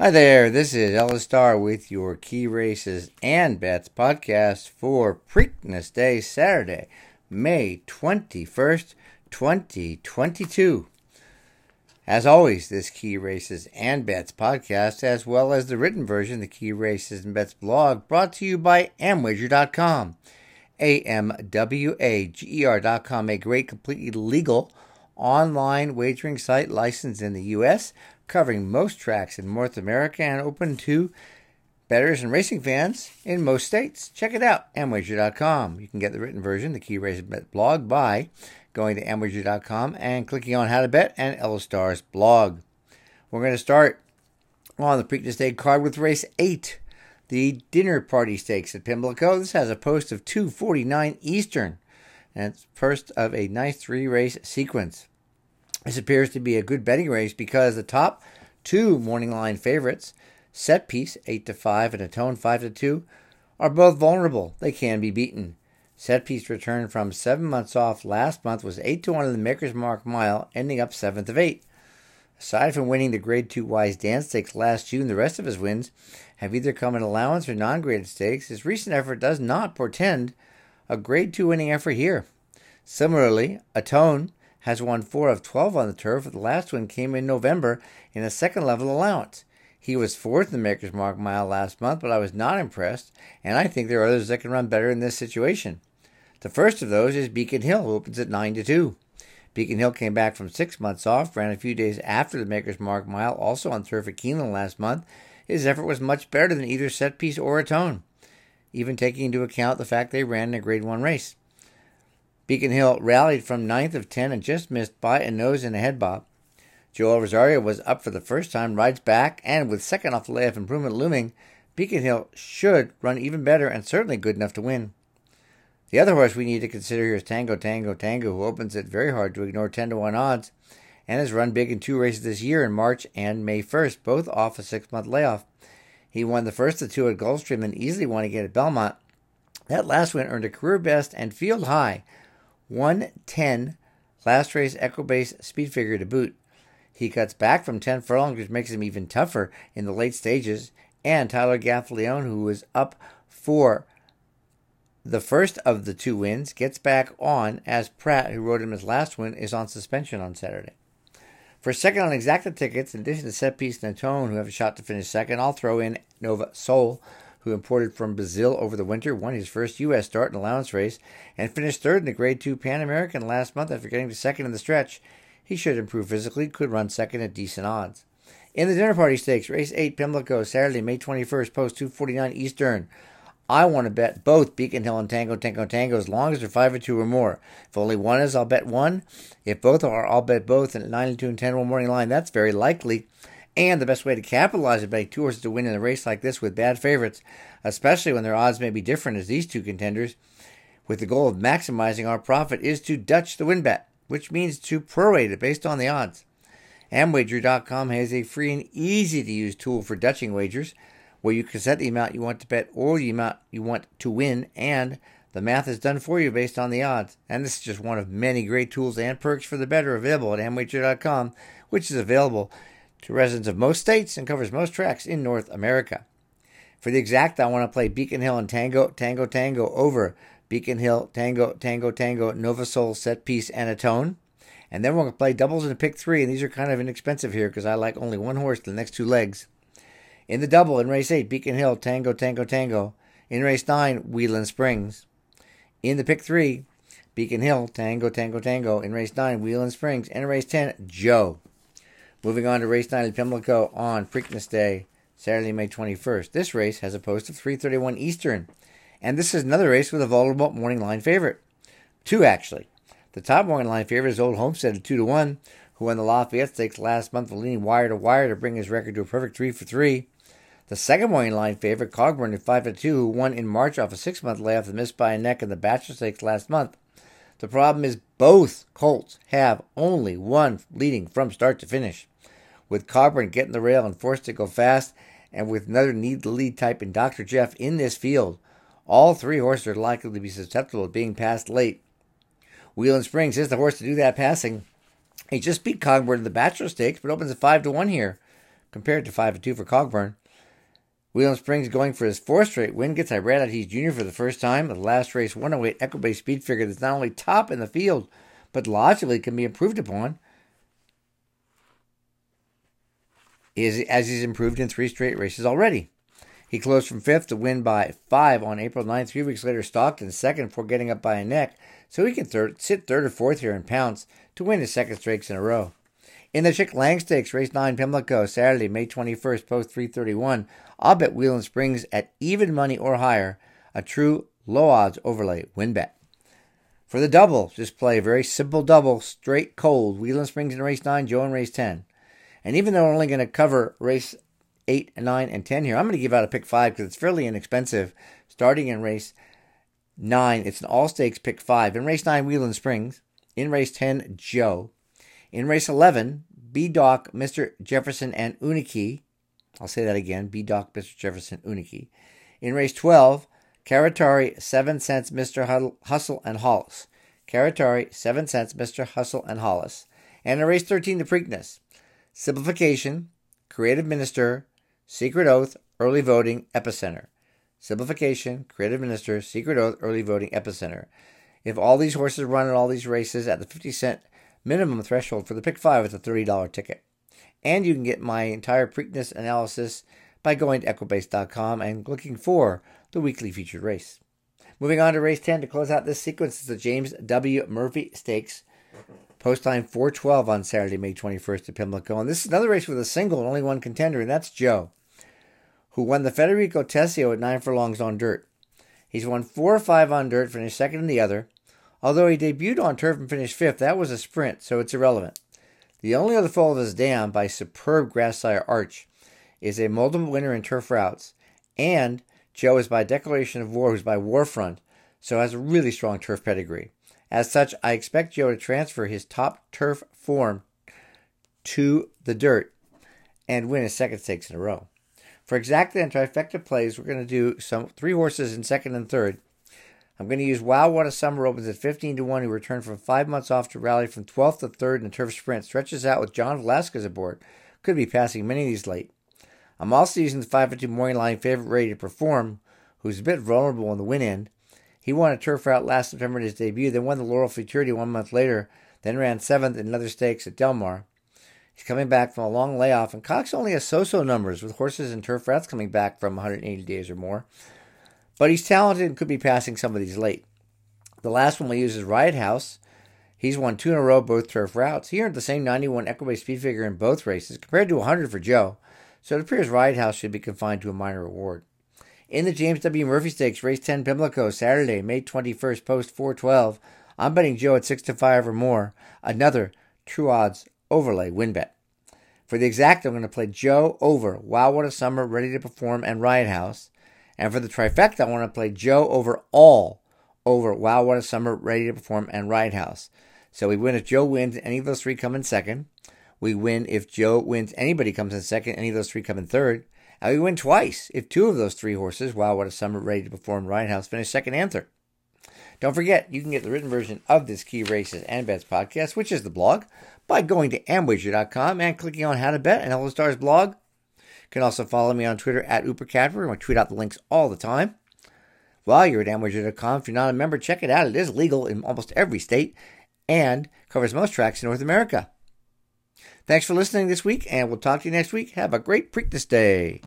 Hi there, this is Ellis Starr with your Key Races and Bets podcast for Preakness Day, Saturday, May 21st, 2022. As always, this Key Races and Bets podcast, as well as the written version, the Key Races and Bets blog, brought to you by Amwager.com. A-M-W-A-G-E-R.com, a great, completely legal online wagering site licensed in the U.S., covering most tracks in North America and open to bettors and racing fans in most states. Check it out, amwager.com. You can get the written version, the Key Race Bet blog, by going to amwager.com and clicking on How to Bet and Ellis Starr's blog. We're going to start on the Preakness Day card with race 8, the Dinner Party Stakes at Pimlico. This has a post of 249 Eastern, and it's first of a nice three race sequence. This appears to be a good betting race because the top two morning line favorites, set piece 8 to 5 and Atone 5 to 2, are both vulnerable. They can be beaten. Set piece returned from 7 months off last month was 8 to 1 in the Maker's Mark mile, ending up 7th of 8. Aside from winning the Grade 2 Wise Dance Stakes last June, the rest of his wins have either come in allowance or non graded stakes. His recent effort does not portend a Grade 2 winning effort here. Similarly, Atone has won 4 of 12 on the turf. The last one came in November in a second level allowance. He was fourth in the Maker's Mark mile last month, but I was not impressed, and I think there are others that can run better in this situation. The first of those is Beacon Hill, who opens at 9 to 2. Beacon Hill came back from six months off, ran a few days after the Maker's Mark mile, also on turf at Keeneland last month. His effort was much better than either set piece or Atone, even taking into account the fact they ran in a Grade 1 race. Beacon Hill rallied from ninth of 10 and just missed by a nose and a head bob. Joel Rosario was up for the first time, rides back, and with second off the layoff improvement looming, Beacon Hill should run even better and certainly good enough to win. The other horse we need to consider here is Tango Tango Tango, who opens it very hard to ignore 10 to 1 odds and has run big in two races this year in March and May 1st, both off a six month layoff. He won the first of two at Gulfstream and easily won again at Belmont. That last win earned a career best and field high 110 last race Equibase speed figure to boot. He cuts back from 10 furlongs, which makes him even tougher in the late stages. And Tyler Gaffalione, who was up for the first of the two wins, gets back on as Prat, who rode him his last win, is on suspension on Saturday. For second on exacta tickets, in addition to Set Piece and Atone, who have a shot to finish second, I'll throw in Nova Soul, who imported from Brazil over the winter, won his first U.S. start in allowance race, and finished third in the Grade 2 Pan American last month after getting to second in the stretch. He should improve physically, could run second at decent odds. In the dinner party stakes, race 8 Pimlico, Saturday, May 21st, post 249 Eastern. I want to bet both Beacon Hill and Tango Tango Tango as long as they're 5 or 2 or more. If only one is, I'll bet one. If both are, I'll bet both. And at 9 and 2 and 10 one morning line, that's very likely. And the best way to capitalize on betting two horses to win in a race like this with bad favorites, especially when their odds may be different as these two contenders, with the goal of maximizing our profit, is to Dutch the win bet, which means to prorate it based on the odds. Amwager.com has a free and easy to use tool for Dutching wagers where you can set the amount you want to bet or the amount you want to win, and the math is done for you based on the odds. And this is just one of many great tools and perks for the better available at Amwager.com, which is available to residents of most states and covers most tracks in North America. For the exact, I want to play Beacon Hill and Tango, Tango, Tango over Beacon Hill, Tango, Tango, Tango, Nova Soul, Set Piece, and Atone. And then we're going to play doubles and pick three, and these are kind of inexpensive here because I like only one horse the next two legs. In the double in race 8, Beacon Hill, Tango, Tango, Tango. In race 9, Whelen Springs. In the pick 3, Beacon Hill, Tango, Tango, Tango. In race 9, Whelen Springs. And in race 10, Joe. Moving on to race 9 at Pimlico on Preakness Day, Saturday, May 21st. This race has a post of 331 Eastern. And this is another race with a vulnerable morning line favorite. Two, actually. The top morning line favorite is Old Homestead at 2 to 1, who won the Lafayette Stakes last month, leaning wire to wire to bring his record to a perfect 3 for 3. The second morning line favorite, Cogburn at 5 to 2, who won in March off a six month layoff and missed by a neck in the Bachelor Stakes last month. The problem is both Colts have only one leading from start to finish. With Cogburn getting the rail and forced to go fast, and with another need the lead type in Dr. Jeff in this field, all three horses are likely to be susceptible of being passed late. Whelen Springs is the horse to do that passing. He just beat Cogburn in the Bachelor Stakes, but opens at 5 to 1 here. compared to 5 to 2 for Cogburn. Whelen Springs going for his fourth straight win gets Irad Ortiz Jr. for the first time. The last race 108 Equibase speed figure that's not only top in the field, but logically can be improved upon. Is as he's improved in three straight races already. He closed from fifth to win by five on April 9th. Three weeks later, Stockton second before getting up by a neck, so he can sit third or fourth here and pounce to win his second straight in a row. In the Chick Lang Stakes, race 9 Pimlico, Saturday, May 21st, post 331, I'll bet Whelen Springs at even money or higher, a true low odds overlay win bet. For the double, just play a very simple double, straight cold, Whelen Springs in race 9, Joe in race 10. And even though we're only going to cover race 8, 9, and 10 here, I'm going to give out a pick 5 because it's fairly inexpensive. Starting in race 9, it's an all stakes pick 5. In race 9, Whelen Springs. In race 10, Joe. In race 11, B Doc, Mr. Jefferson, and Uniki. I'll say that again B Doc, Mr. Jefferson, Uniki. In race 12, Caratari, 7 cents, Mr. Hustle, and Hollis. Caratari, 7 cents, Mr. Hustle, and Hollis. And in race 13, the Preakness. Simplification, Creative Minister, Secret Oath, Early Voting, Epicenter. Simplification, Creative Minister, Secret Oath, Early Voting, Epicenter. If all these horses run in all these races at the 50 cent minimum threshold for the pick five with a $30 ticket. And you can get my entire Preakness analysis by going to equibase.com and looking for the weekly featured race. Moving on to race 10 to close out this sequence is the James W. Murphy Stakes. Post time 412 on Saturday, May 21st at Pimlico. And this is another race with a single and only one contender, and that's Joe, who won the Federico Tessio at nine furlongs on dirt. He's won four or five on dirt, finished second in the other. Although he debuted on turf and finished fifth, that was a sprint, so it's irrelevant. The only other foal of his dam by superb grass sire Arch is a multiple winner in turf routes, and Joe is by declaration of war, who's by Warfront, so has a really strong turf pedigree. As such, I expect Joe to transfer his top turf form to the dirt and win his second stakes in a row. For exacta and trifecta plays, we're going to do some three horses in second and third. I'm going to use Wow What a Summer opens at 15 to 1, who returned from five months off to rally from 12th to 3rd in the turf sprint. Stretches out with John Velazquez aboard. Could be passing many of these late. I'm also using the 5 2 morning line favorite ready to perform, who's a bit vulnerable in the win end. He won a turf route last September in his debut, then won the Laurel Futurity one month later, then ran seventh in another stakes at Del Mar. He's coming back from a long layoff, and Cox only has so-so numbers with horses and turf routes coming back from 180 days or more. But he's talented and could be passing some of these late. The last one we use is Riot House. He's won two in a row, both turf routes. He earned the same 91 Equibase speed figure in both races, compared to 100 for Joe, so it appears Riot House should be confined to a minor award. In the James W. Murphy Stakes, race 10 Pimlico, Saturday, May 21st, post 412, I'm betting Joe at 6 to 5 or more. Another true odds overlay win bet. For the exact, I'm going to play Joe over Wow What a Summer, Ready to Perform, and Riot House. And for the trifecta, I want to play Joe over all over Wow What a Summer, Ready to Perform, and Riot House. So we win if Joe wins, any of those three come in second. We win if Joe wins, anybody comes in second, any of those three come in third. And we win twice if two of those three horses, Wow What a Summer, Ready to Perform, Riot House, finish second and third. Don't forget, you can get the written version of this Key Races and Bets podcast, which is the blog, by going to amwager.com and clicking on How to Bet and Ellis Starr's blog can also follow me on Twitter at UperCatcher. I tweet out the links all the time. While you're at Amwager.com, if you're not a member, check it out. It is legal in almost every state and covers most tracks in North America. Thanks for listening this week, and we'll talk to you next week. Have a great Preakness Day.